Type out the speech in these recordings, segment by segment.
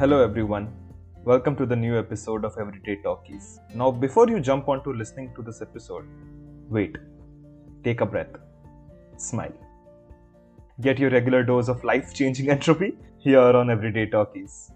Hello, everyone. Welcome to the new episode of Everyday Talkies. Now, before you jump onto listening to this episode, wait, take a breath, smile. Get your regular dose of life changing entropy here on Everyday Talkies.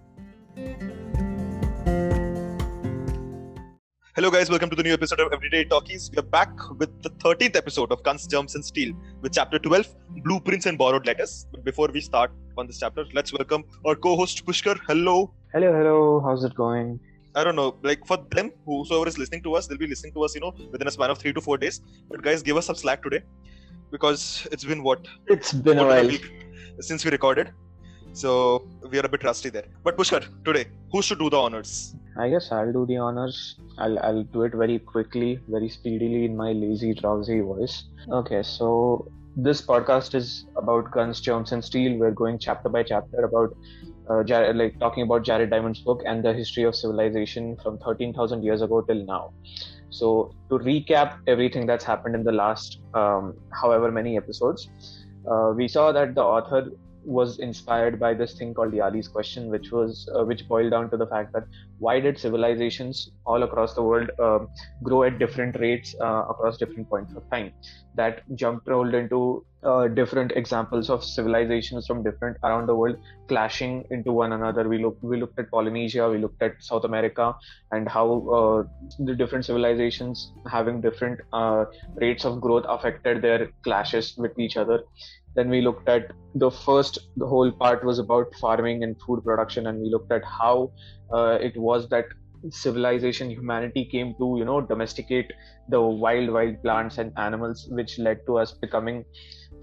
Hello, guys. Welcome to the new episode of Everyday Talkies. We are back with the 13th episode of Guns, Germs, and Steel with chapter 12 Blueprints and Borrowed Letters. But before we start on this chapter, let's welcome our co host Pushkar. Hello. Hello, hello. How's it going? I don't know, like for them, whosoever is listening to us, they'll be listening to us, you know, within a span of three to four days. But guys, give us some slack today because it's been what? It's been a while. week since we recorded. So we are a bit rusty there. But Pushkar, today, who should do the honors? I guess I'll do the honors. I'll I'll do it very quickly, very speedily in my lazy, drowsy voice. Okay, so this podcast is about guns, germs, and steel. We're going chapter by chapter about uh, Jared, like talking about Jared Diamond's book and the history of civilization from 13,000 years ago till now. So to recap everything that's happened in the last um, however many episodes, uh, we saw that the author was inspired by this thing called Yali's question, which was uh, which boiled down to the fact that why did civilizations all across the world um, grow at different rates uh, across different points of time? That jumped rolled into uh, different examples of civilizations from different around the world clashing into one another. We looked we looked at Polynesia, we looked at South America, and how uh, the different civilizations having different uh, rates of growth affected their clashes with each other then we looked at the first the whole part was about farming and food production and we looked at how uh, it was that civilization humanity came to you know domesticate the wild wild plants and animals which led to us becoming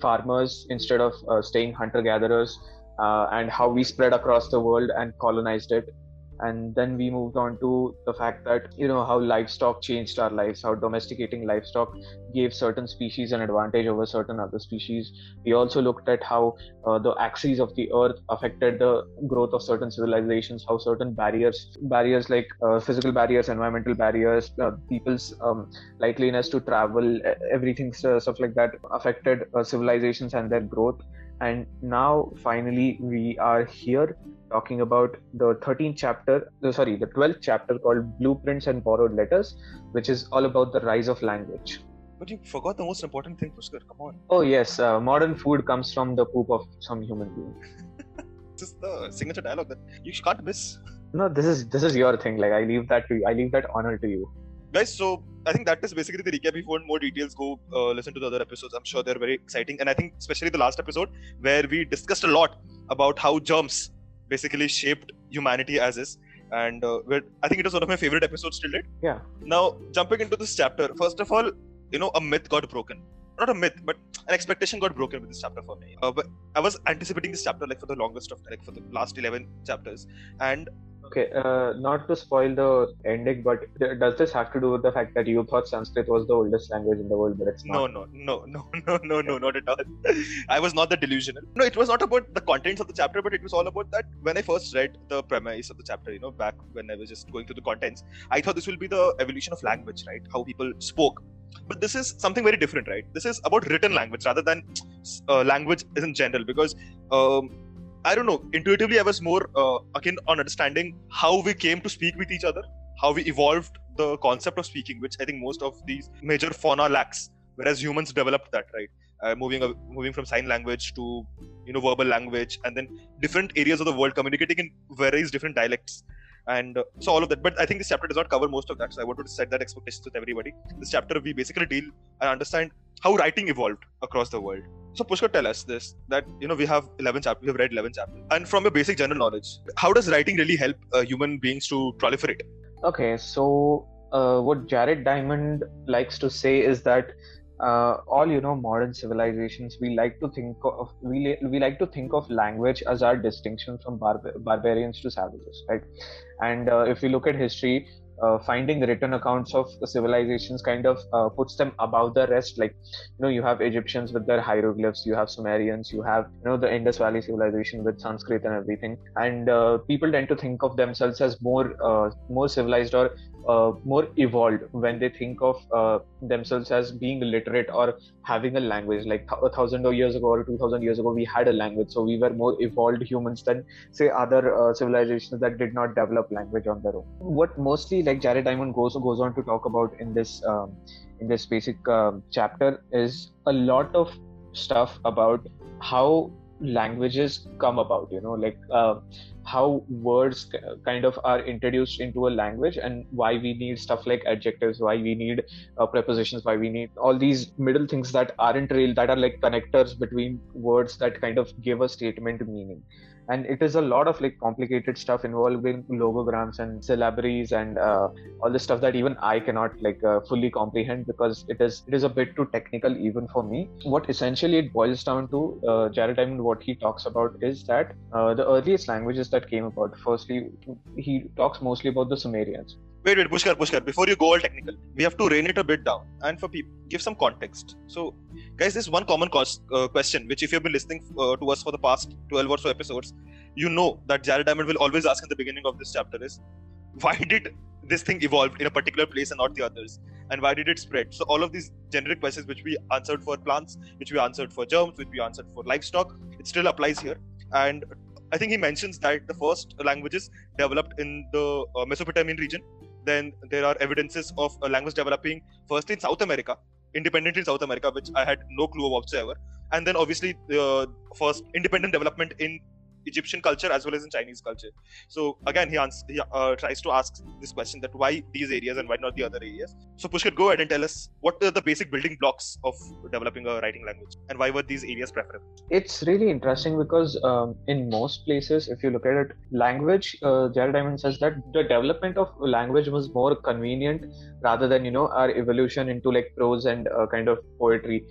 farmers instead of uh, staying hunter gatherers uh, and how we spread across the world and colonized it and then we moved on to the fact that you know how livestock changed our lives how domesticating livestock gave certain species an advantage over certain other species. We also looked at how uh, the axes of the earth affected the growth of certain civilizations how certain barriers barriers like uh, physical barriers environmental barriers uh, people's um, likeliness to travel everything stuff like that affected uh, civilizations and their growth. And now finally we are here talking about the 13th chapter sorry the 12th chapter called blueprints and borrowed letters which is all about the rise of language. But you forgot the most important thing, Pushkar. Come on. oh yes uh, modern food comes from the poop of some human being. This is the signature dialogue that you can't miss. no this is this is your thing. Like i leave that to you i leave that honor to you. Guys so i think that is basically the recap. If you want more details go uh, listen to the other episodes. I'm sure they're very exciting. And i think especially the last episode where we discussed a lot about how germs basically shaped humanity as is. And uh, i think it was one of my favorite episodes till date. Yeah. now jumping into this chapter first of all you know a myth got broken. Not a myth but an expectation got broken with this chapter for me. Uh, but i was anticipating this chapter like for the longest of like for the last 11 chapters. And okay uh, not to spoil the ending but does this have to do with the fact that you thought sanskrit was the oldest language in the world but it's not No, no, no, no, no, no, no, not at all. I was not that delusional. No, it was not about the contents of the chapter, but it was all about that when I first read the premise of the chapter, you know, back when I was just going through the contents, I thought this will be the evolution of language, right? How people spoke. But this is something very different, right? This is about written language rather than uh, language in general, because um, I don't know, intuitively, I was more uh, akin on understanding how we came to speak with each other, how we evolved the concept of speaking, which I think most of these major fauna lacks whereas humans developed that right? Uh, moving uh, moving from sign language to you know verbal language and then different areas of the world communicating in various different dialects and uh, so all of that. But i think this chapter does not cover most of that. So i wanted to set that expectations with everybody. This chapter we basically deal and understand how writing evolved across the world. So pushkar tell us this that you know we have 11 chapters we have read 11 chapters. And from your basic general knowledge how does writing really help uh, human beings to proliferate? Okay, so uh, what Jared Diamond likes to say is that uh, all you know modern civilizations we like to think of we we like to think of language as our distinction from barbar- barbarians to savages, right? And uh, if we look at history, uh, finding the written accounts of civilizations kind of uh, puts them above the rest. Like you know, you have Egyptians with their hieroglyphs, you have Sumerians, you have you know the Indus Valley civilization with Sanskrit and everything. And uh, people tend to think of themselves as more uh, more civilized or uh, more evolved when they think of uh, themselves as being literate or having a language. Like th- a thousand years ago or two thousand years ago we had a language so we were more evolved humans than say other uh, civilizations that did not develop language on their own. What mostly like jared diamond goes goes on to talk about in this um, in this basic um, chapter is a lot of stuff about how languages come about you know like uh, how words kind of are introduced into a language and why we need stuff like adjectives why we need uh, prepositions why we need all these middle things that aren't real that are like connectors between words that kind of give a statement meaning and it is a lot of like complicated stuff involving logograms and syllabaries and uh, all the stuff that even i cannot like uh, fully comprehend because it is it is a bit too technical even for me. What essentially it boils down to uh, jared diamond what he talks about is that uh, the earliest languages that came about firstly he talks mostly about the sumerians wait wait pushkar pushkar before you go all technical we have to rein it a bit down and for people give some context. So guys this one common cost, uh, question which if you've been listening uh, to us for the past 12 or so episodes you know that jared diamond will always ask in the beginning of this chapter is why did this thing evolve in a particular place and not the others? And why did it spread? So all of these generic questions which we answered for plants which we answered for germs which we answered for livestock it still applies here. And i think he mentions that the first languages developed in the uh, mesopotamian region then there are evidences of a language developing first in South America, independent in South America, which I had no clue of whatsoever. And then obviously the uh, first independent development in Egyptian culture as well as in Chinese culture. So again, he, answers, he uh, tries to ask this question that why these areas and why not the other areas. So Pushkar, go ahead and tell us what are the basic building blocks of developing a writing language and why were these areas preferable? It's really interesting because um, in most places, if you look at it, language, uh, Jared Diamond says that the development of language was more convenient rather than you know our evolution into like prose and uh, kind of poetry.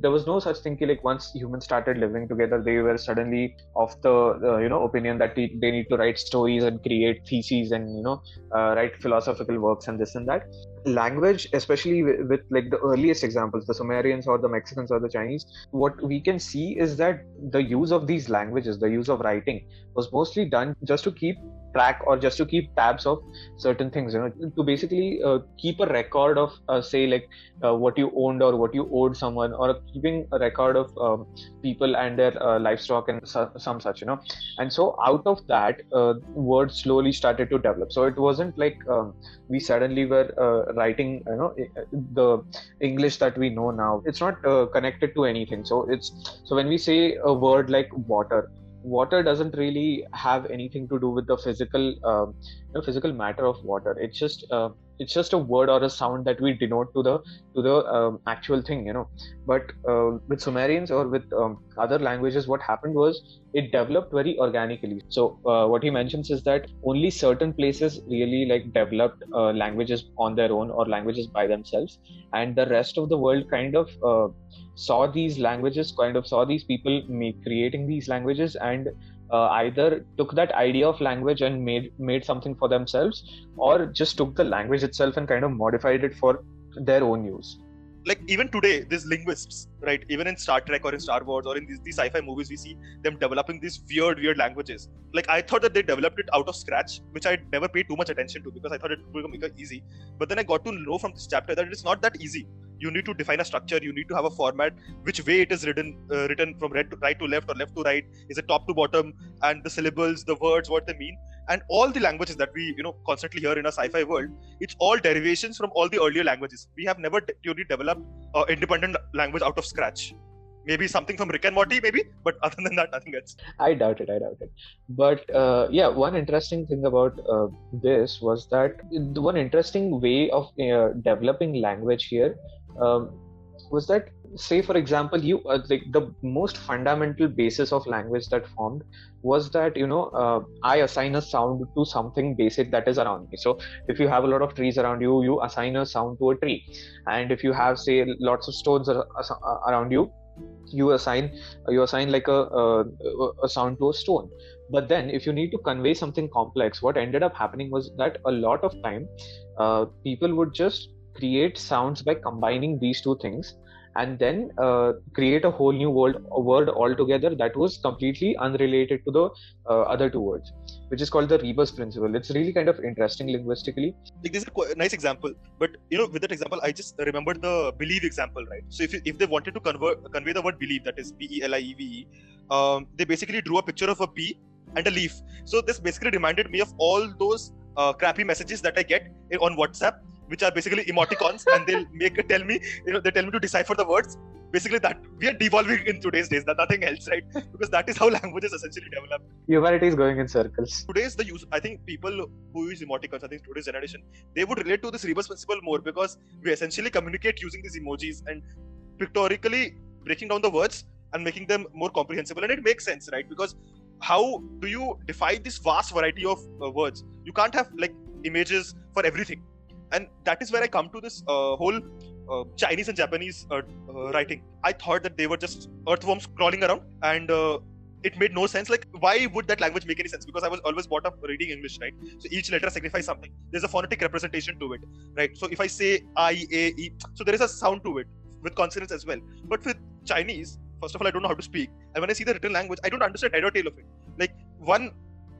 There was no such thing like once humans started living together, they were suddenly of the uh, you know opinion that they, they need to write stories and create theses and you know uh, write philosophical works and this and that. Language especially with, with, like the earliest examples the sumerians or the mexicans or the chinese what we can see is that the use of these languages the use of writing was mostly done just to keep track or just to keep tabs of certain things you know to basically uh, keep a record of uh, say like uh, what you owned or what you owed someone or keeping a record of um, people and their uh, livestock and su- some such you know. And so out of that uh, words slowly started to develop. So it wasn't like um, we suddenly were uh, writing you know the english that we know now. It's not connected to anything. So it's so when we say a word like water water doesn't really have anything to do with the physical um, you physical matter of water. It's just uh, it's just a word or a sound that we denote to the to the um, actual thing you know. But uh, with sumerians or with um, other languages what happened was it developed very organically. So uh, what he mentions is that only certain places really like developed uh, languages on their own or languages by themselves. And the rest of the world kind of uh, saw these languages kind of saw these people creating these languages and uh, either took that idea of language and made made something for themselves or just took the language itself and kind of modified it for their own use. Like even today these linguists right even in star trek or in star wars or in these, these sci-fi movies we see them developing these weird weird languages. Like i thought that they developed it out of scratch which i never paid too much attention to because i thought it would it easy. But then i got to know from this chapter that it's not that easy you need to define a structure you need to have a format which way it is written uh, written from to, right to left or left to right is it top to bottom and the syllables the words what they mean and all the languages that we you know constantly hear in a sci-fi world it's all derivations from all the earlier languages we have never truly developed uh, independent language out of scratch maybe something from Rick and Morty, maybe, but other than that, nothing else. I doubt it. I doubt it. But uh, yeah, one interesting thing about uh, this was that one interesting way of uh, developing language here um, was that say for example you uh, like the most fundamental basis of language that formed was that you know uh, i assign a sound to something basic that is around me. So if you have a lot of trees around you you assign a sound to a tree. And if you have say lots of stones around you you assign you assign like a, a, a sound to a stone. But then if you need to convey something complex what ended up happening was that a lot of time uh, people would just create sounds by combining these two things and then uh, create a whole new world word altogether that was completely unrelated to the uh, other two words which is called the rebus principle. It's really kind of interesting linguistically. Like this is a nice example but you know with that example i just remembered the believe example right? So if, if they wanted to convert convey the word believe that is b-e-l-i-e-v-e um, they basically drew a picture of a bee and a leaf. So this basically reminded me of all those uh, crappy messages that i get on whatsapp which are basically emoticons and they'll make tell me you know they tell me to decipher the words. Basically that we are devolving in today's days that nothing else right? Because that is how language is essentially developed humanity is going in circles. Today's the use i think people who use emoticons i think today's generation they would relate to this rebus principle more because we essentially communicate using these emojis and pictorially breaking down the words and making them more comprehensible. And it makes sense right? Because how do you define this vast variety of uh, words? You can't have like images for everything and that is where I come to this uh, whole uh, Chinese and Japanese uh, uh, writing. I thought that they were just earthworms crawling around, and uh, it made no sense. Like, why would that language make any sense? Because I was always brought up reading English, right? So each letter signifies something. There's a phonetic representation to it, right? So if I say I, A, E, so there is a sound to it with consonants as well. But with Chinese, first of all, I don't know how to speak, and when I see the written language, I don't understand head or tail of it. Like one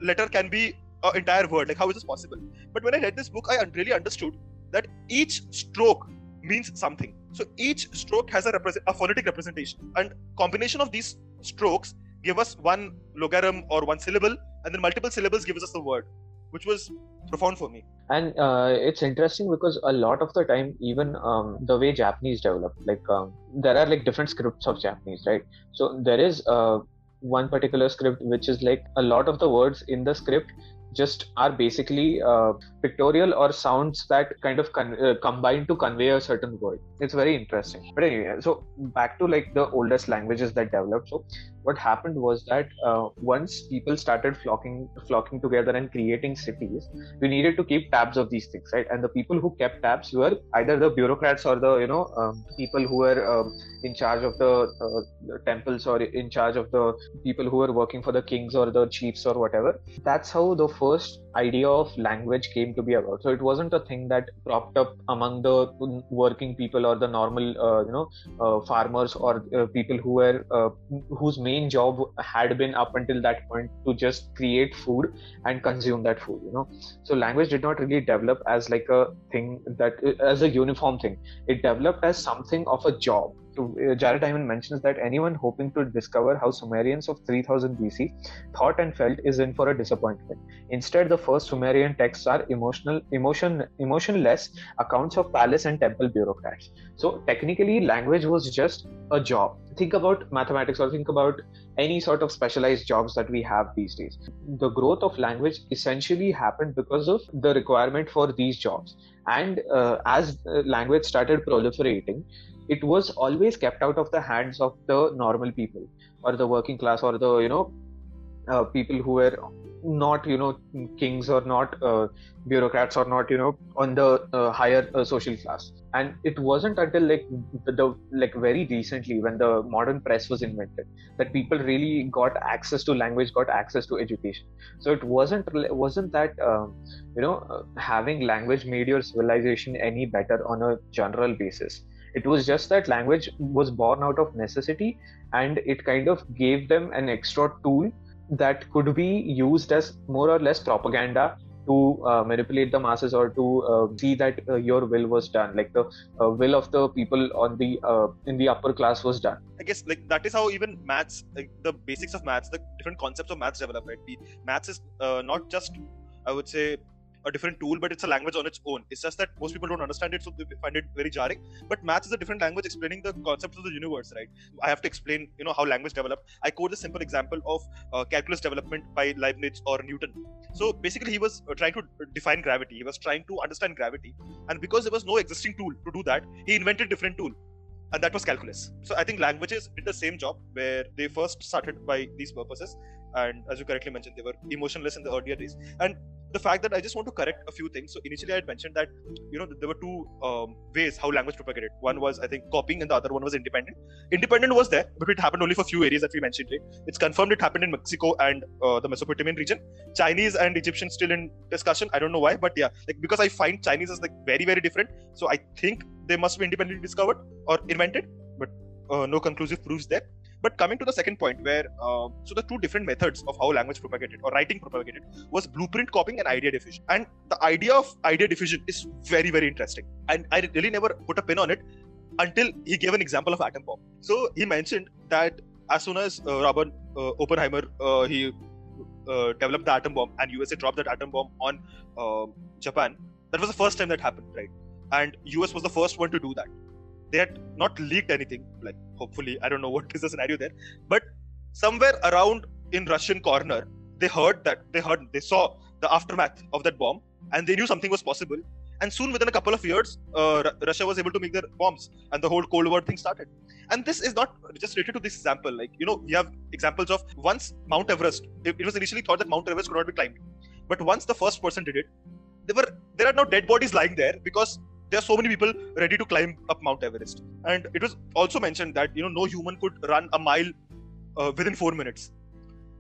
letter can be an entire word. Like, how is this possible? But when I read this book, I really understood that each stroke means something. So each stroke has a, represent, a phonetic representation, and combination of these strokes give us one logarithm or one syllable, and then multiple syllables gives us the word, which was profound for me. And uh, it's interesting because a lot of the time, even um, the way Japanese developed, like um, there are like different scripts of Japanese, right? So there is uh, one particular script which is like a lot of the words in the script just are basically uh, pictorial or sounds that kind of con- uh, combine to convey a certain word. It's very interesting. But anyway so back to like the oldest languages that developed. So what happened was that uh, once people started flocking flocking together and creating cities we needed to keep tabs of these things right? And the people who kept tabs were either the bureaucrats or the you know um, people who were um, in charge of the, uh, the temples or in charge of the people who were working for the kings or the chiefs or whatever. That's how the first idea of language came to be about. So it wasn't a thing that propped up among the working people or the normal uh, you know uh, farmers or uh, people who were uh, whose main job had been up until that point to just create food and consume that food you know. So language did not really develop as like a thing that as a uniform thing. It developed as something of a job uh, Jared Diamond mentions that anyone hoping to discover how Sumerians of 3000 BC thought and felt is in for a disappointment. Instead, the first Sumerian texts are emotional, emotion, emotionless accounts of palace and temple bureaucrats. So, technically, language was just a job. Think about mathematics or think about any sort of specialized jobs that we have these days. The growth of language essentially happened because of the requirement for these jobs. And uh, as uh, language started proliferating, it was always kept out of the hands of the normal people or the working class or the you know uh, people who were not you know kings or not uh, bureaucrats or not you know on the uh, higher uh, social class. And it wasn't until like the, like very recently when the modern press was invented that people really got access to language got access to education. So it wasn't wasn't that um, you know uh, having language made your civilization any better on a general basis it was just that language was born out of necessity and it kind of gave them an extra tool that could be used as more or less propaganda to uh, manipulate the masses or to uh, see that uh, your will was done like the uh, will of the people on the uh, in the upper class was done. I guess like that is how even maths like the basics of maths the different concepts of maths develop right? Maths is uh, not just i would say a different tool, but it's a language on its own. It's just that most people don't understand it, so they find it very jarring. But maths is a different language explaining the concepts of the universe, right? I have to explain, you know, how language developed. I quote a simple example of uh, calculus development by Leibniz or Newton. So basically, he was uh, trying to define gravity. He was trying to understand gravity, and because there was no existing tool to do that, he invented different tool and that was calculus. So I think languages did the same job where they first started by these purposes, and as you correctly mentioned, they were emotionless in the earlier days. And the fact that I just want to correct a few things. So initially, I had mentioned that you know there were two um, ways how language propagated. One was I think copying, and the other one was independent. Independent was there, but it happened only for few areas that we mentioned. Right? It's confirmed it happened in Mexico and uh, the Mesopotamian region. Chinese and Egyptian still in discussion. I don't know why, but yeah, like because I find Chinese is like very very different. So I think they must be independently discovered or invented. But uh, no conclusive proofs there. But coming to the second point, where uh, so the two different methods of how language propagated or writing propagated was blueprint copying and idea diffusion. And the idea of idea diffusion is very very interesting. And I really never put a pin on it until he gave an example of atom bomb. So he mentioned that as soon as uh, Robert uh, Oppenheimer uh, he uh, developed the atom bomb and USA dropped that atom bomb on uh, Japan, that was the first time that happened, right? And US was the first one to do that. They had not leaked anything, like hopefully, I don't know what is the scenario there, but somewhere around in Russian corner, they heard that they heard they saw the aftermath of that bomb, and they knew something was possible. And soon, within a couple of years, uh, Russia was able to make their bombs, and the whole Cold War thing started. And this is not just related to this example. Like you know, we have examples of once Mount Everest. It, it was initially thought that Mount Everest could not be climbed, but once the first person did it, there were there are now dead bodies lying there because there are so many people ready to climb up Mount Everest. And it was also mentioned that you know no human could run a mile uh, within four minutes.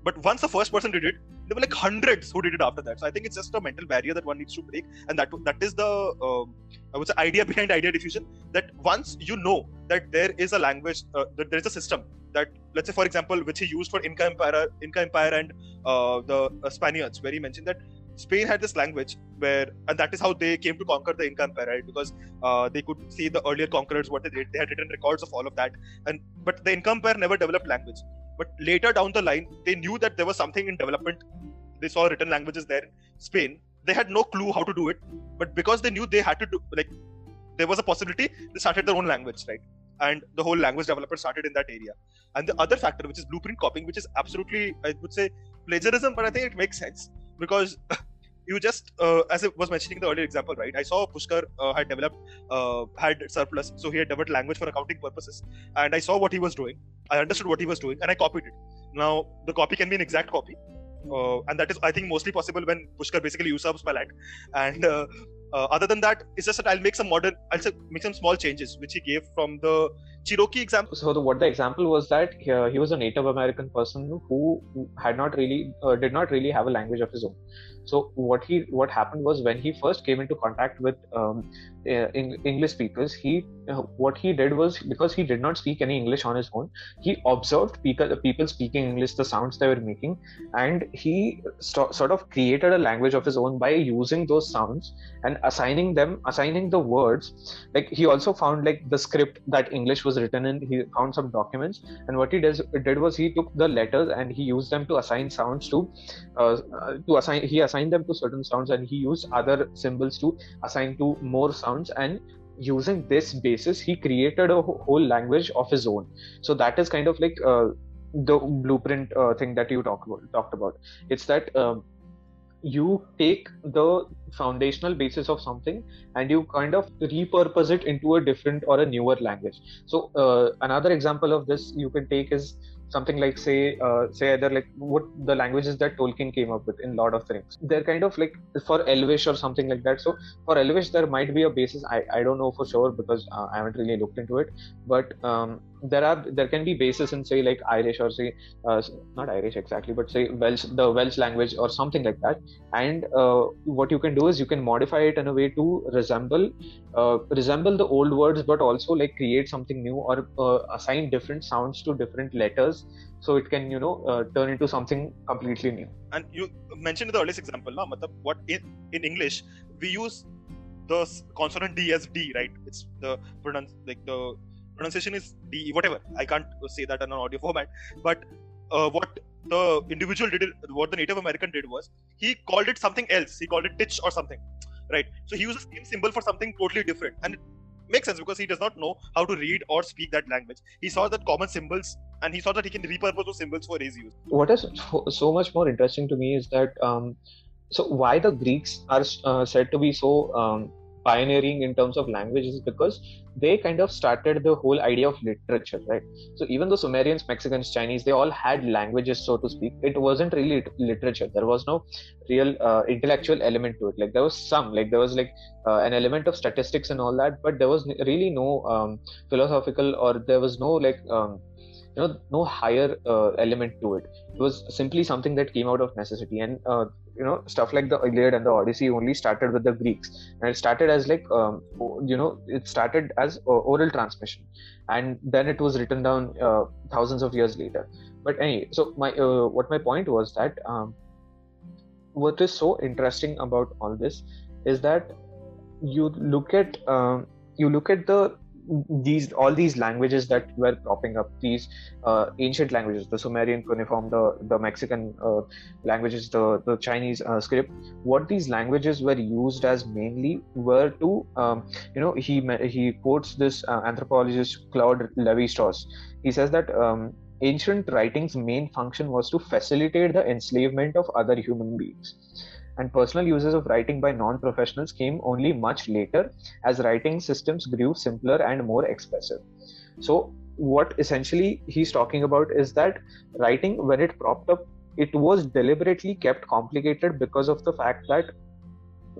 But once the first person did it, there were like hundreds who did it after that. So I think it's just a mental barrier that one needs to break, and that that is the uh, I would say idea behind idea diffusion. That once you know that there is a language, uh, that there is a system that let's say for example, which he used for Inca Empire, Inca Empire and uh, the Spaniards, where he mentioned that Spain had this language where, and that is how they came to conquer the Inca Empire, right? Because uh, they could see the earlier conquerors what they did. They had written records of all of that, and but the Inca Empire never developed language. But later down the line, they knew that there was something in development. They saw written languages there in Spain. They had no clue how to do it, but because they knew they had to do, like, there was a possibility, they started their own language, right? And the whole language development started in that area. And the other factor, which is blueprint copying, which is absolutely, I would say, plagiarism, but I think it makes sense because you just uh, as I was mentioning the earlier example, right? I saw Pushkar uh, had developed uh, had surplus, so he had developed language for accounting purposes, and I saw what he was doing. I understood what he was doing, and I copied it. Now the copy can be an exact copy, uh, and that is I think mostly possible when Pushkar basically usurps my land. And uh, other than that, it's just that I'll make some modern, I'll make some small changes, which he gave from the Cherokee example. So the, what the example was that uh, he was a Native American person who had not really, uh, did not really have a language of his own. So what he, what happened was when he first came into contact with um, uh, English speakers, he, uh, what he did was because he did not speak any English on his own, he observed people, people speaking English, the sounds they were making, and he st- sort of created a language of his own by using those sounds and assigning them, assigning the words. Like he also found like the script that English was written in he found some documents and what he does did was he took the letters and he used them to assign sounds to uh, to assign he assigned them to certain sounds and he used other symbols to assign to more sounds and using this basis he created a whole language of his own. So that is kind of like uh, the blueprint uh, thing that you talked about talked about. It's that um, you take the foundational basis of something and you kind of repurpose it into a different or a newer language. So uh, another example of this you can take is something like say uh, say either like what the languages that Tolkien came up with in Lord of the Rings. They're kind of like for Elvish or something like that. So for Elvish there might be a basis. I, I don't know for sure because uh, I haven't really looked into it. But um, there are there can be bases in say like Irish or say uh, not Irish exactly, but say Welsh the Welsh language or something like that. And uh, what you can do is you can modify it in a way to resemble uh, resemble the old words, but also like create something new or uh, assign different sounds to different letters. So it can you know uh, turn into something completely new. And you mentioned the earliest example matlab, what in, in english we use the consonant d as d right? It's the pronounce like the pronunciation is d whatever i can't say that in an audio format but uh, what the individual did what the native american did was he called it something else he called it titch or something right so he used the same symbol for something totally different and it makes sense because he does not know how to read or speak that language. He saw that common symbols and he saw that he can repurpose those symbols for his use. What is so much more interesting to me is that um, so why the Greeks are uh, said to be so um, pioneering in terms of languages because they kind of started the whole idea of literature right? So even the sumerians mexicans chinese they all had languages so to speak it wasn't really literature. There was no real uh, intellectual element to it. Like there was some like there was like uh, an element of statistics and all that but there was really no um, philosophical or there was no like um, you know no higher uh, element to it. It was simply something that came out of necessity. And uh, you know stuff like the iliad and the odyssey only started with the greeks. And it started as like um, you know it started as uh, oral transmission. And then it was written down uh, thousands of years later. But anyway so my uh, what my point was that um, what is so interesting about all this is that you look at um, you look at the these all these languages that were popping up these uh, ancient languages the sumerian cuneiform the the mexican uh, languages the the chinese uh, script what these languages were used as mainly were to um, you know he he quotes this uh, anthropologist claude levi-strauss he says that um, ancient writing's main function was to facilitate the enslavement of other human beings and personal uses of writing by non-professionals came only much later as writing systems grew simpler and more expressive. So what essentially he's talking about is that writing when it propped up it was deliberately kept complicated because of the fact that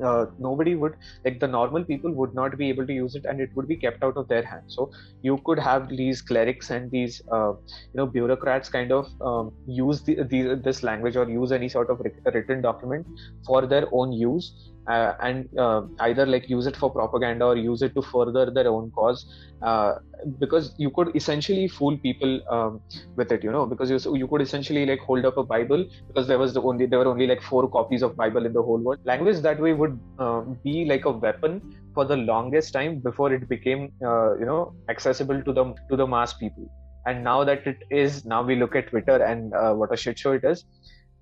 uh, nobody would like the normal people would not be able to use it and it would be kept out of their hands. So you could have these clerics and these uh, you know bureaucrats kind of um, use the, the, this language or use any sort of written document for their own use uh, and uh, either like use it for propaganda or use it to further their own cause uh, because you could essentially fool people um, with it you know because you, you could essentially like hold up a bible because there was the only there were only like four copies of bible in the whole world. Language that way would uh, be like a weapon for the longest time before it became uh, you know accessible to the to the mass people. And now that it is now we look at twitter and uh, what a shit show it is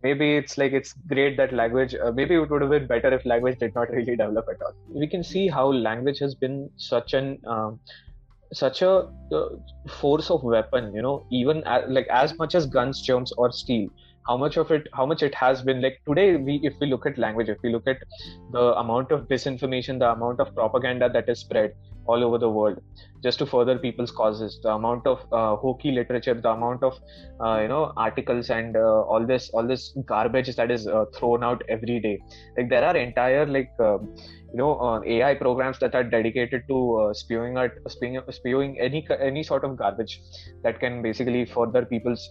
maybe it's like it's great that language uh, maybe it would have been better if language did not really develop at all. We can see how language has been such an um, such a uh, force of weapon you know even as, like as much as guns germs or steel how much of it how much it has been like today we if we look at language if we look at the amount of disinformation the amount of propaganda that is spread all over the world just to further people's causes. The amount of uh, hokey literature the amount of uh, you know articles and uh, all this all this garbage that is uh, thrown out every day. Like there are entire like um, you know uh, ai programs that are dedicated to uh, spewing at spewing, spewing any any sort of garbage that can basically further people's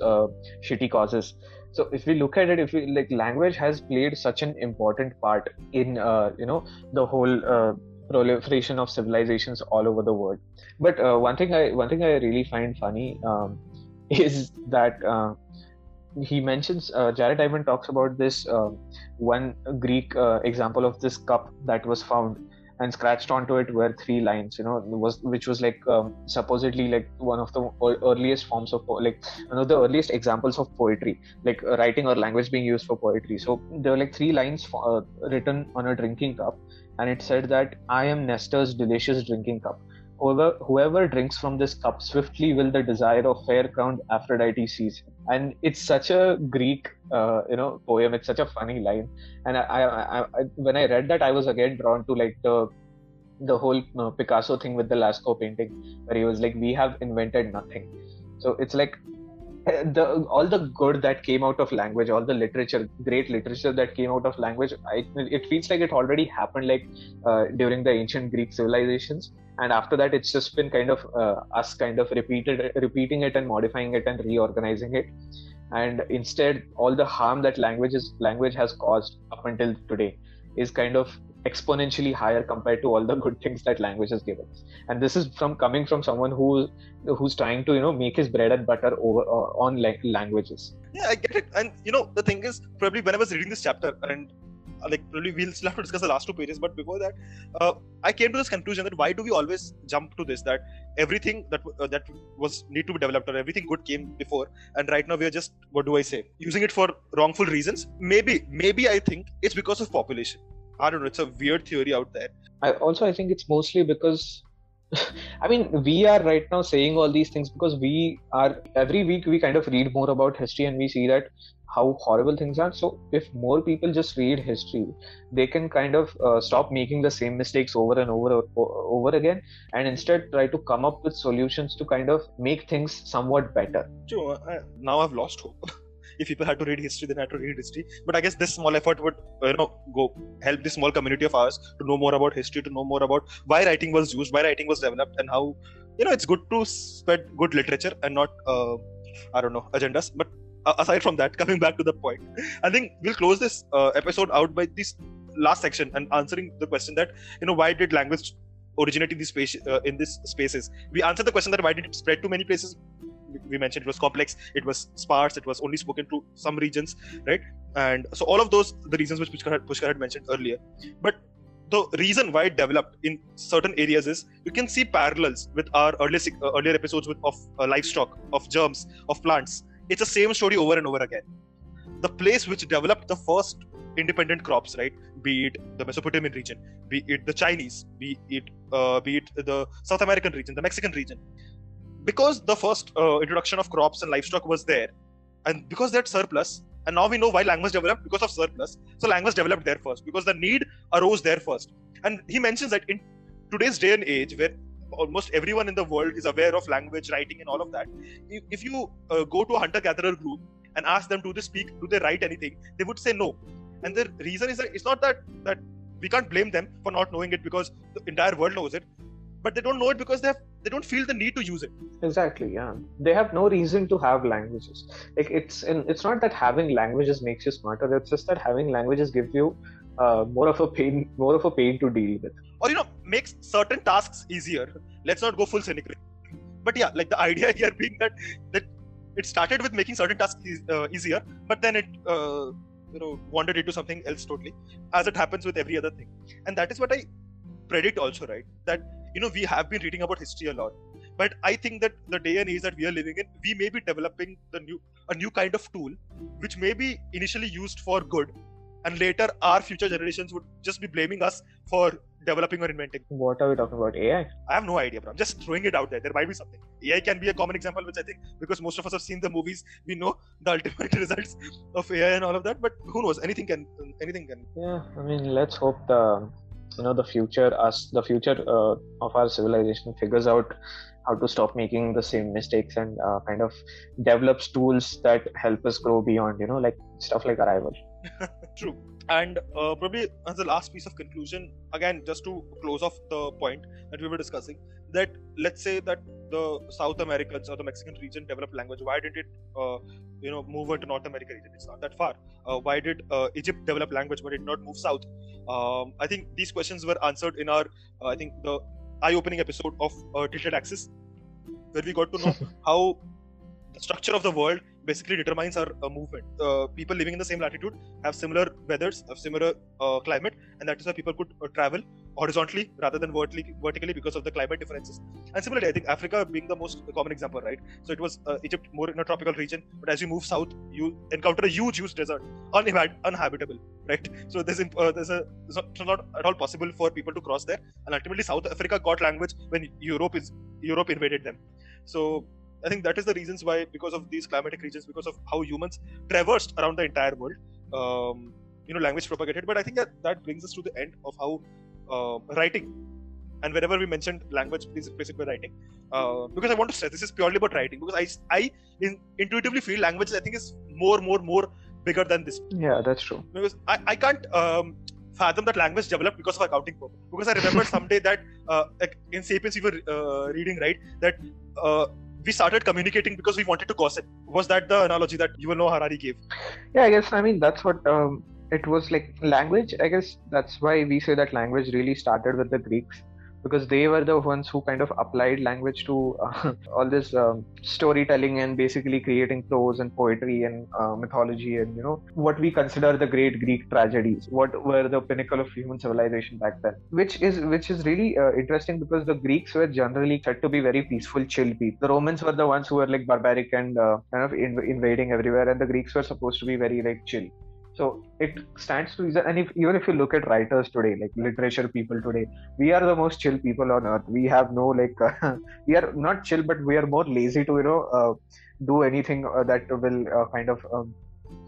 shitty causes. So if we look at it if we like language has played such an important part in you know the whole proliferation of civilizations all over the world. But uh, one thing I one thing I really find funny um, is that uh, he mentions uh, Jared Diamond talks about this uh, one Greek uh, example of this cup that was found and scratched onto it were three lines you know was which was like um, supposedly like one of the earliest forms of like one of the earliest examples of poetry like uh, writing or language being used for poetry so there were like three lines for, written on a drinking cup and it said that I am Nestor's delicious drinking cup. Whoever, whoever drinks from this cup swiftly will the desire of fair crowned Aphrodite seize. And it's such a Greek, uh, you know, poem. It's such a funny line. And I, I, I, when I read that, I was again drawn to like the the whole uh, Picasso thing with the Lascaux painting, where he was like, "We have invented nothing." So it's like the all the good that came out of language all the literature great literature that came out of language I, it feels like it already happened like uh, during the ancient greek civilizations. And after that it's just been kind of uh, us kind of repeated repeating it and modifying it and reorganizing it. And instead all the harm that language is language has caused up until today is kind of exponentially higher compared to all the good things that language has given us. And this is from coming from someone who who's trying to you know make his bread and butter over uh, on like languages. Yeah i get it. And you know the thing is probably when i was reading this chapter and uh, like probably we'll still have to discuss the last two pages but before that uh, i came to this conclusion that why do we always jump to this that everything that uh, that was need to be developed or everything good came before and right now we are just what do i say using it for wrongful reasons? Maybe maybe i think it's because of population I don't know. It's a weird theory out there. I also I think it's mostly because I mean, we are right now saying all these things because we are every week we kind of read more about history and we see that how horrible things are. So, if more people just read history, they can kind of uh, stop making the same mistakes over and over over again, and instead try to come up with solutions to kind of make things somewhat better. Now I've lost hope. if people had to read history, then had to read history. But I guess this small effort would, you know, go help this small community of ours to know more about history, to know more about why writing was used, why writing was developed, and how, you know, it's good to spread good literature and not uh, I don't know agendas. But uh, aside from that, coming back to the point, I think we'll close this uh, episode out by this last section and answering the question that you know why did language originate in these space uh, in these spaces? We answered the question that why did it spread to many places? We mentioned it was complex, it was sparse, it was only spoken to some regions, right? And so all of those the reasons which Pushkar had, Pushkar had mentioned earlier. But the reason why it developed in certain areas is you can see parallels with our earlier uh, earlier episodes with, of uh, livestock, of germs, of plants. It's the same story over and over again. The place which developed the first independent crops, right? Be it the Mesopotamian region, be it the Chinese, be it uh, be it the South American region, the Mexican region, because the first uh, introduction of crops and livestock was there, and because that surplus, and now we know why language developed because of surplus. So language developed there first because the need arose there first. And he mentions that in today's day and age, where almost everyone in the world is aware of language, writing, and all of that, if you uh, go to a hunter-gatherer group and ask them, do they speak, do they write anything, they would say no. And the reason is that it's not that that we can't blame them for not knowing it because the entire world knows it but they don't know it because they have they don't feel the need to use it. Exactly yeah. They have no reason to have languages. Like it's in, it's not that having languages makes you smarter it's just that having languages gives you uh, more of a pain more of a pain to deal with. Or you know makes certain tasks easier. Let's not go full cynical. But yeah like the idea here being that that it started with making certain tasks e- uh, easier but then it uh, you know wandered into something else totally as it happens with every other thing. And that is what i predict also right? That you know we have been reading about history a lot but i think that the day and age that we are living in we may be developing the new a new kind of tool which may be initially used for good and later our future generations would just be blaming us for developing or inventing. What are we talking about? Ai i? Have no idea but i'm just throwing it out there. There might be something. Ai can be a common example which i think because most of us have seen the movies we know the ultimate results of ai and all of that but who knows? Anything can anything can. Yeah i mean let's hope the you know the future us the future uh, of our civilization figures out how to stop making the same mistakes and uh, kind of develops tools that help us grow beyond you know like stuff like arrival. True. And uh, probably as the last piece of conclusion again just to close off the point that we were discussing that let's say that the south americans or the mexican region developed language? Why did it uh, you know move into north america region? It's not that far. Uh, why did uh, egypt develop language but it did not move south? Um, i think these questions were answered in our uh, i think the eye-opening episode of uh, tilted axis where we got to know how the structure of the world basically determines our uh, movement. Uh, people living in the same latitude have similar weathers, have similar uh, climate, and that is why people could uh, travel horizontally rather than vertically, vertically because of the climate differences. And similarly, I think Africa being the most common example, right? So it was uh, Egypt more in a tropical region, but as you move south, you encounter a huge, huge desert, uninhab- uninhabitable, right? So there's uh, there's a it's not, it's not at all possible for people to cross there, and ultimately South Africa got language when Europe is Europe invaded them. So I think that is the reasons why, because of these climatic regions, because of how humans traversed around the entire world, um, you know, language propagated. But I think that that brings us to the end of how uh, writing, and whenever we mentioned language, please replace it by writing, uh, because I want to stress this is purely about writing. Because I, I in, intuitively feel language, I think, is more, more, more bigger than this. Yeah, that's true. Because I, I can't. Um, fathom that language developed because of accounting purpose. Because I remember someday that uh, like in Sapiens we were uh, reading right that uh, we started communicating because we wanted to gossip. Was that the analogy that Yuval Noah Harari gave? Yeah, I guess. I mean, that's what um, it was like. Language. I guess that's why we say that language really started with the Greeks because they were the ones who kind of applied language to uh, all this um, storytelling and basically creating prose and poetry and uh, mythology and you know what we consider the great greek tragedies. What were the pinnacle of human civilization back then? Which is which is really uh, interesting because the greeks were generally said to be very peaceful chill people. The romans were the ones who were like barbaric and uh, kind of inv- invading everywhere and the greeks were supposed to be very like chill so it stands to reason and if even if you look at writers today like literature people today we are the most chill people on earth. We have no like uh, we are not chill but we are more lazy to you know uh, do anything uh, that will uh, kind of um,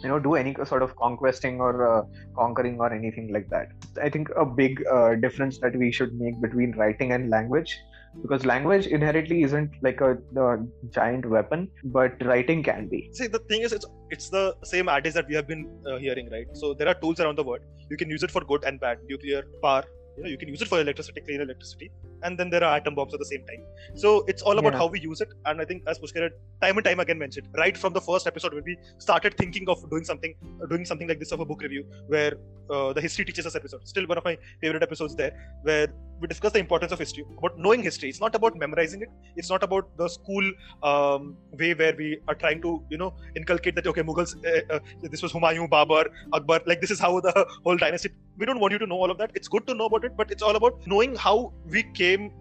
you know do any sort of conquesting or uh, conquering or anything like that. I think a big uh, difference that we should make between writing and language because language inherently isn't like a, a, giant weapon but writing can be. See the thing is it's it's the same adage that we have been uh, hearing right? So there are tools around the world. You can use it for good and bad. Nuclear power You know, you can use it for electricity, clean electricity, and then there are atom bombs at the same time. So it's all about Yeah. how we use it. And I think, as Pushkar had time and time again mentioned, right from the first episode when we started thinking of doing something, uh, doing something like this of a book review, where uh, the history teaches us episode, still one of my favorite episodes there, where we discuss the importance of history, about knowing history. It's not about memorizing it. It's not about the school um, way where we are trying to, you know, inculcate that okay, Mughals, uh, uh, this was Humayun, Babur, Akbar, like this is how the whole dynasty. We don't want you to know all of that. It's good to know about it, but it's all about knowing how we came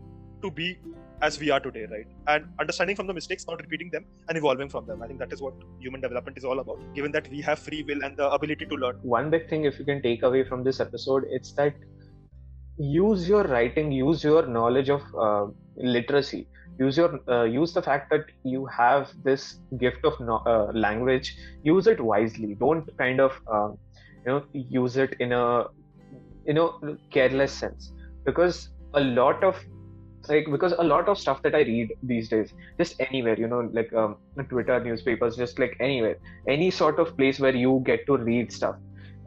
to be as we are today, right? And understanding from the mistakes, not repeating them, and evolving from them. I think that is what human development is all about. Given that we have free will and the ability to learn. one big thing if you can take away from this episode it's that use your writing use your knowledge of uh, literacy use your uh, use the fact that you have this gift of no, uh, language use it wisely don't kind of uh, you know use it in a you know careless sense. Because a lot of like because a lot of stuff that i read these days just anywhere you know like um, twitter newspapers just like anywhere any sort of place where you get to read stuff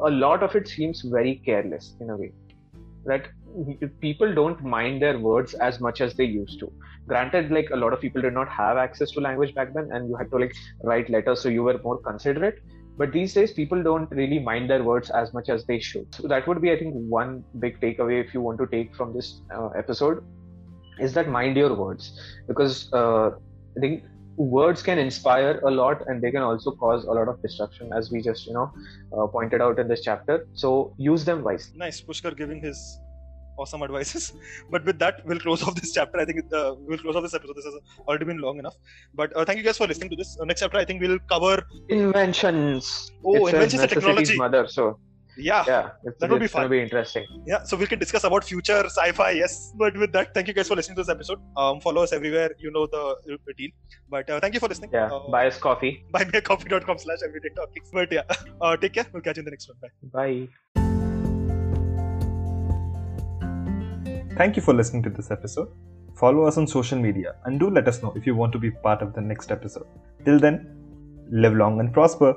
a lot of it seems very careless in a way. That people don't mind their words as much as they used to. Granted like a lot of people did not have access to language back then and you had to like write letters so you were more considerate but these days people don't really mind their words as much as they should. So that would be i think one big takeaway if you want to take from this uh, episode is that mind your words. Because uh, i think words can inspire a lot and they can also cause a lot of destruction as we just you know uh, pointed out in this chapter. So use them wisely. Nice, Pushkar giving his awesome advices. But with that, we'll close off this chapter. I think uh, we'll close off this episode. This has already been long enough. But uh, thank you guys for listening to this. Uh, next chapter, I think we'll cover. inventions Oh, It says inventions and technology. mother so Yeah, yeah That would be it's gonna fun. be interesting yeah. So we can discuss about future sci-fi. Yes. But with that, thank you guys for listening to this episode. Um, follow us everywhere. You know the, the deal. But uh, thank you for listening. yeah Uh, buy us coffee buymeacoffee.com slash everyday topics. But yeah, uh, take care. We'll catch you in the next one. Bye. bye Thank you for listening to this episode. Follow us on social media and do let us know if you want to be part of the next episode. Till then, live long and prosper.